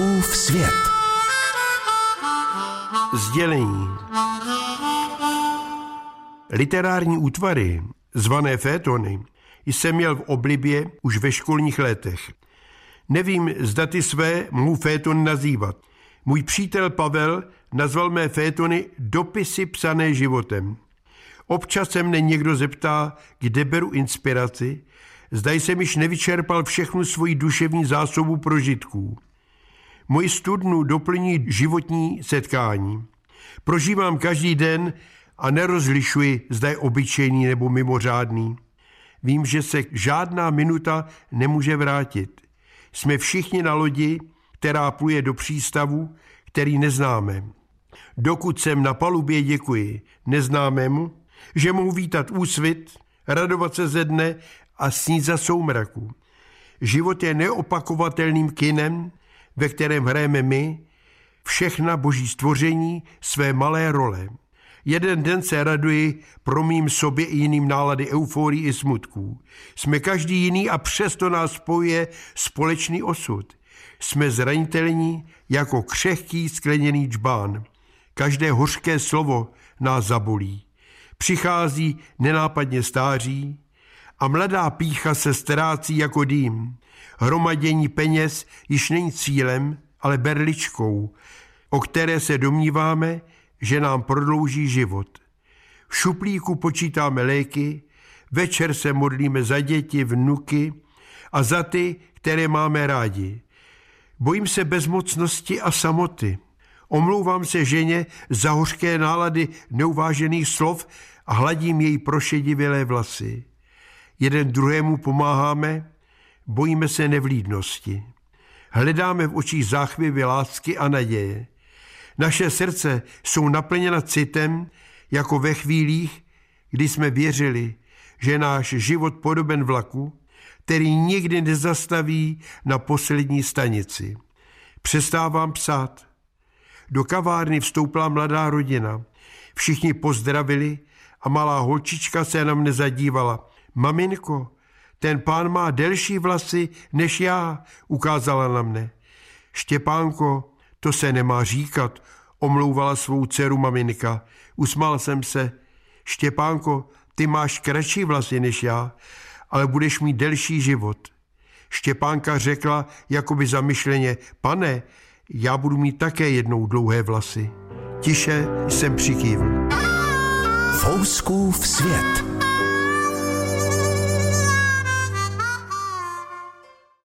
Fouskův svět. Sdělení. Literární útvary, zvané fétony, jsem měl v oblibě už ve školních letech. Nevím, zda ty své mohu féton nazývat. Můj přítel Pavel nazval mé fétony dopisy psané životem. Občas se mne někdo zeptá, kde beru inspiraci, zda jsem již nevyčerpal všechnu svoji duševní zásobu prožitků. Moji studnu doplní životní setkání. Prožívám každý den a nerozlišuji, zda je obyčejný nebo mimořádný. Vím, že se žádná minuta nemůže vrátit. Jsme všichni na lodi, která pluje do přístavu, který neznáme. Dokud jsem na palubě, děkuji neznámému, že mohu vítat úsvit, radovat se ze dne a snít za soumraku. Život je neopakovatelným kinem, ve kterém hrajeme my, všechna boží stvoření, své malé role. Jeden den se raduji, promím sobě i jiným nálady euforii i smutků. Jsme každý jiný a přesto nás spojuje společný osud. Jsme zranitelní jako křehký skleněný džbán. Každé hořké slovo nás zabolí. Přichází nenápadně stáří a mladá pícha se ztrácí jako dým. Hromadění peněz již není cílem, ale berličkou, o které se domníváme, že nám prodlouží život. V šuplíku počítáme léky, večer se modlíme za děti, vnuky a za ty, které máme rádi. Bojím se bezmocnosti a samoty. Omlouvám se ženě za hořké nálady neuvážených slov a hladím její prošedivělé vlasy. Jeden druhému pomáháme, bojíme se nevlídnosti. Hledáme v očích záchvěvy lásky a naděje. Naše srdce jsou naplněna citem, jako ve chvílích, kdy jsme věřili, že náš život podoben vlaku, který nikdy nezastaví na poslední stanici. Přestávám psát. Do kavárny vstoupila mladá rodina. Všichni pozdravili a malá holčička se na mne zadívala. Maminko, ten pán má delší vlasy než já, ukázala na mne. Štěpánko, to se nemá říkat, omlouvala svou dceru maminka. Usmál jsem se. Štěpánko, ty máš kratší vlasy než já, ale budeš mít delší život. Štěpánka řekla jakoby zamyšleně, pane, já budu mít také jednou dlouhé vlasy. Tiše jsem přikývl. Fouskův svět.